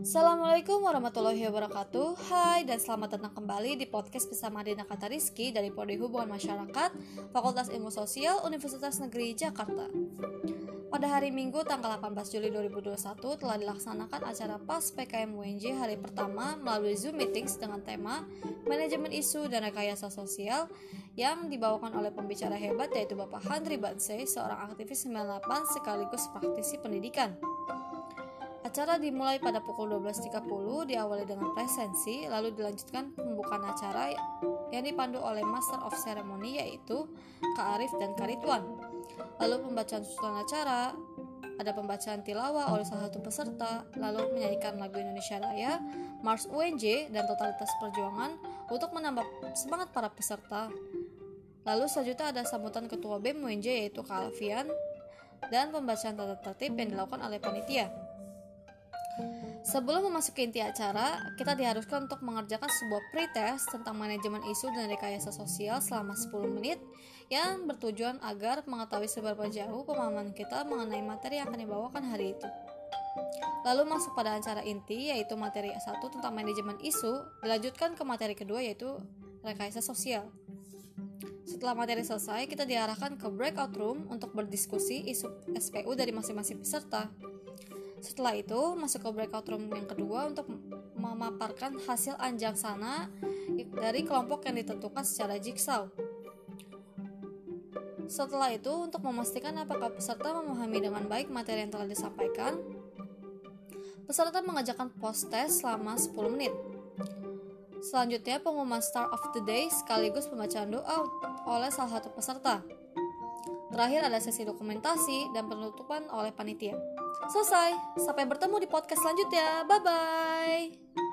Assalamualaikum warahmatullahi wabarakatuh Hai dan selamat datang kembali di podcast bersama Dina Rizky dari Prodi Hubungan Masyarakat Fakultas Ilmu Sosial Universitas Negeri Jakarta Pada hari Minggu tanggal 18 Juli 2021 telah dilaksanakan acara PAS PKM UNJ hari pertama melalui Zoom Meetings dengan tema Manajemen Isu dan Rekayasa Sosial yang dibawakan oleh pembicara hebat yaitu Bapak Handri Banse, seorang aktivis 98 sekaligus praktisi pendidikan. Acara dimulai pada pukul 12.30 diawali dengan presensi lalu dilanjutkan pembukaan acara yang dipandu oleh Master of Ceremony yaitu Kak Arif dan Karituan. Lalu pembacaan susunan acara, ada pembacaan tilawah oleh salah satu peserta, lalu menyanyikan lagu Indonesia Raya, Mars UNJ, dan Totalitas Perjuangan untuk menambah semangat para peserta. Lalu selanjutnya ada sambutan Ketua BEM UNJ yaitu Kak Alfian, dan pembacaan tata tertib yang dilakukan oleh panitia. Sebelum memasuki inti acara, kita diharuskan untuk mengerjakan sebuah pretest tentang manajemen isu dan rekayasa sosial selama 10 menit yang bertujuan agar mengetahui seberapa jauh pemahaman kita mengenai materi yang akan dibawakan hari itu. Lalu masuk pada acara inti yaitu materi satu tentang manajemen isu, dilanjutkan ke materi kedua yaitu rekayasa sosial. Setelah materi selesai, kita diarahkan ke breakout room untuk berdiskusi isu SPU dari masing-masing peserta. Setelah itu, masuk ke breakout room yang kedua untuk memaparkan hasil anjang sana dari kelompok yang ditentukan secara jigsaw. Setelah itu, untuk memastikan apakah peserta memahami dengan baik materi yang telah disampaikan, peserta mengajarkan post test selama 10 menit. Selanjutnya, pengumuman Star of the Day sekaligus pembacaan doa oleh salah satu peserta. Terakhir ada sesi dokumentasi dan penutupan oleh panitia. Selesai. Sampai bertemu di podcast selanjutnya. Bye bye.